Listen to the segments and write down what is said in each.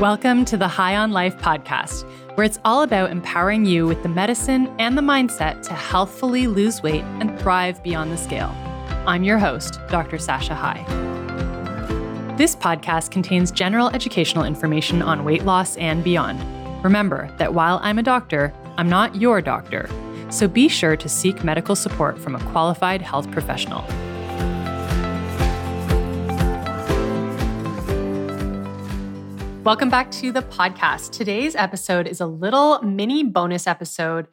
Welcome to the High on Life podcast, where it's all about empowering you with the medicine and the mindset to healthfully lose weight and thrive beyond the scale. I'm your host, Dr. Sasha High. This podcast contains general educational information on weight loss and beyond. Remember that while I'm a doctor, I'm not your doctor, so be sure to seek medical support from a qualified health professional. Welcome back to the podcast. Today's episode is a little mini bonus episode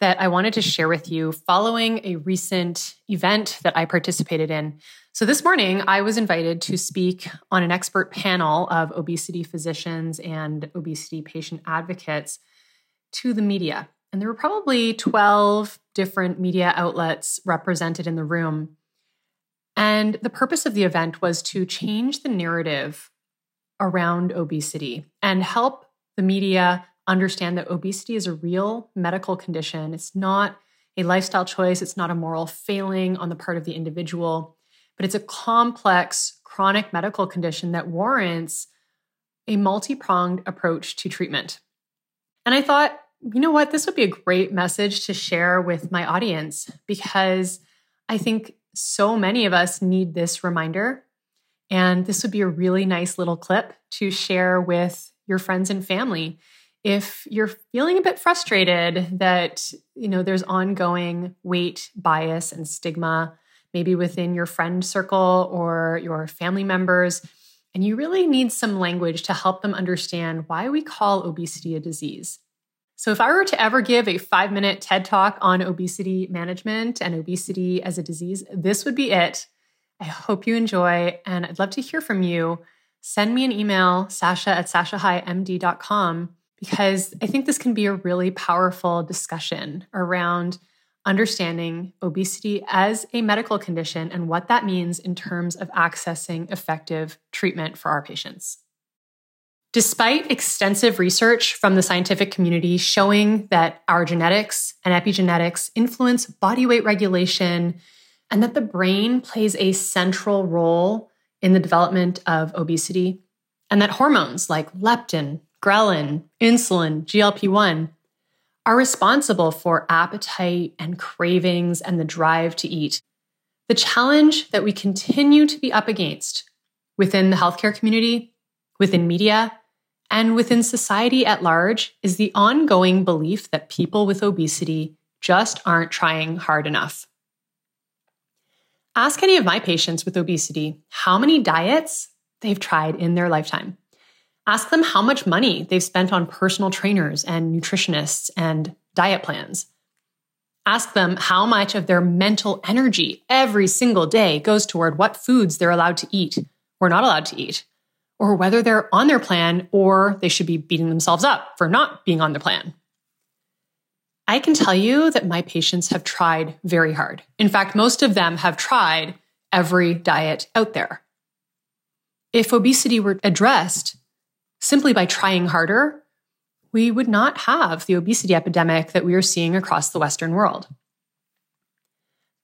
that I wanted to share with you following a recent event that I participated in. So, this morning, I was invited to speak on an expert panel of obesity physicians and obesity patient advocates to the media. And there were probably 12 different media outlets represented in the room. And the purpose of the event was to change the narrative around obesity and help the media understand that obesity is a real medical condition. It's not a lifestyle choice, it's not a moral failing on the part of the individual, but it's a complex chronic medical condition that warrants a multi pronged approach to treatment. And I thought, you know what, this would be a great message to share with my audience because I think so many of us need this reminder and this would be a really nice little clip to share with your friends and family. If you're feeling a bit frustrated that, you know, there's ongoing weight bias and stigma, maybe within your friend circle or your family members, and you really need some language to help them understand why we call obesity a disease. So, if I were to ever give a five minute TED talk on obesity management and obesity as a disease, this would be it. I hope you enjoy, and I'd love to hear from you. Send me an email, sasha at sashahighmd.com, because I think this can be a really powerful discussion around understanding obesity as a medical condition and what that means in terms of accessing effective treatment for our patients. Despite extensive research from the scientific community showing that our genetics and epigenetics influence body weight regulation, and that the brain plays a central role in the development of obesity, and that hormones like leptin, ghrelin, insulin, GLP 1 are responsible for appetite and cravings and the drive to eat. The challenge that we continue to be up against within the healthcare community, within media, and within society at large is the ongoing belief that people with obesity just aren't trying hard enough. Ask any of my patients with obesity how many diets they've tried in their lifetime. Ask them how much money they've spent on personal trainers and nutritionists and diet plans. Ask them how much of their mental energy every single day goes toward what foods they're allowed to eat or not allowed to eat, or whether they're on their plan or they should be beating themselves up for not being on the plan. I can tell you that my patients have tried very hard. In fact, most of them have tried every diet out there. If obesity were addressed simply by trying harder, we would not have the obesity epidemic that we are seeing across the Western world.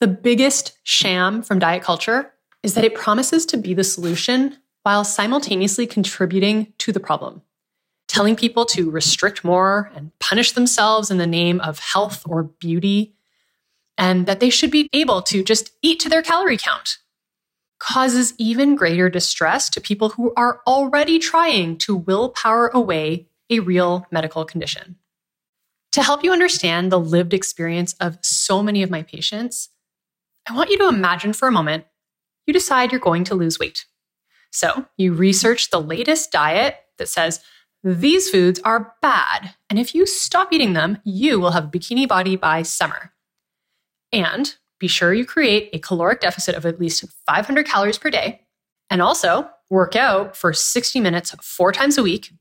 The biggest sham from diet culture is that it promises to be the solution while simultaneously contributing to the problem telling people to restrict more and punish themselves in the name of health or beauty, and that they should be able to just eat to their calorie count, causes even greater distress to people who are already trying to willpower away a real medical condition. To help you understand the lived experience of so many of my patients, I want you to imagine for a moment you decide you're going to lose weight. So you research the latest diet that says these foods are bad, and if you stop eating them, you will have a bikini body by summer. And be sure you create a caloric deficit of at least 500 calories per day, and also work out for 60 minutes four times a week.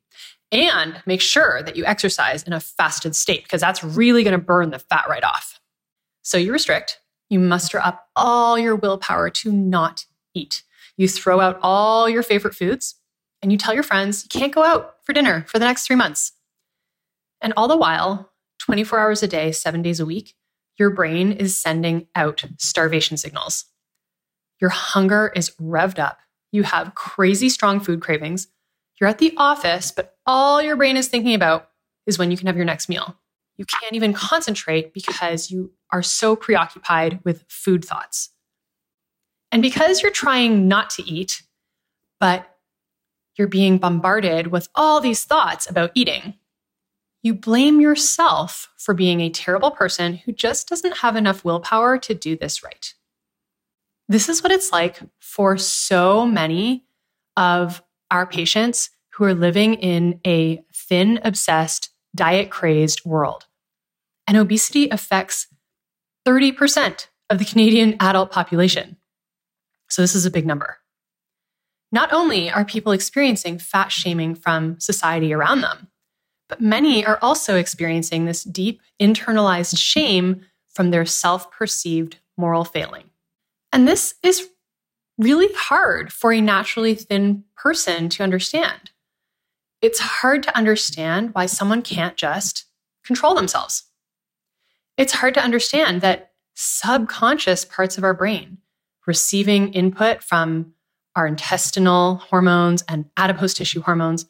And make sure that you exercise in a fasted state because that's really going to burn the fat right off. So you restrict, you muster up all your willpower to not eat. You throw out all your favorite foods and you tell your friends you can't go out for dinner for the next three months. And all the while, 24 hours a day, seven days a week, your brain is sending out starvation signals. Your hunger is revved up. You have crazy strong food cravings. You're at the office, but all your brain is thinking about is when you can have your next meal. You can't even concentrate because you are so preoccupied with food thoughts. And because you're trying not to eat, but you're being bombarded with all these thoughts about eating, you blame yourself for being a terrible person who just doesn't have enough willpower to do this right. This is what it's like for so many of our patients who are living in a thin, obsessed, diet crazed world. And obesity affects 30% of the Canadian adult population. So this is a big number. Not only are people experiencing fat shaming from society around them, but many are also experiencing this deep internalized shame from their self perceived moral failing. And this is really hard for a naturally thin person to understand. It's hard to understand why someone can't just control themselves. It's hard to understand that subconscious parts of our brain receiving input from our intestinal hormones and adipose tissue hormones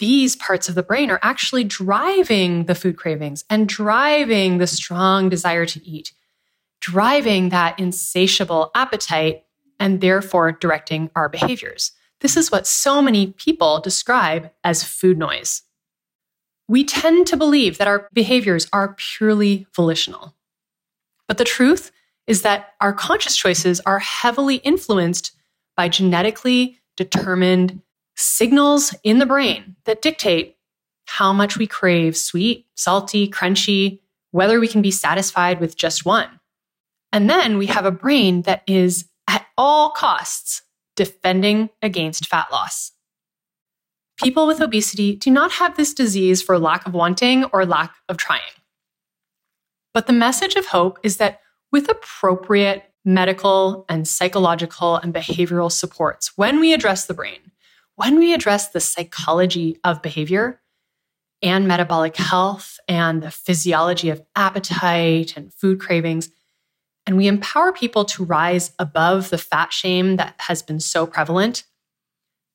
these parts of the brain are actually driving the food cravings and driving the strong desire to eat, driving that insatiable appetite, and therefore directing our behaviors. This is what so many people describe as food noise. We tend to believe that our behaviors are purely volitional. But the truth is that our conscious choices are heavily influenced by genetically determined signals in the brain that dictate how much we crave sweet, salty, crunchy, whether we can be satisfied with just one. And then we have a brain that is at all costs defending against fat loss. People with obesity do not have this disease for lack of wanting or lack of trying. But the message of hope is that with appropriate medical and psychological and behavioral supports, when we address the brain, when we address the psychology of behavior and metabolic health and the physiology of appetite and food cravings, and we empower people to rise above the fat shame that has been so prevalent,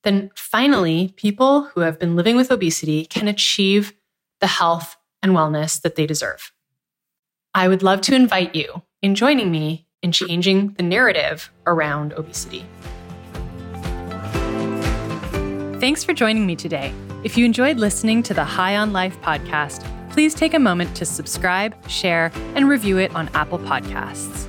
then finally, people who have been living with obesity can achieve the health and wellness that they deserve. I would love to invite you in joining me in changing the narrative around obesity. Thanks for joining me today. If you enjoyed listening to the High on Life podcast, please take a moment to subscribe, share, and review it on Apple Podcasts.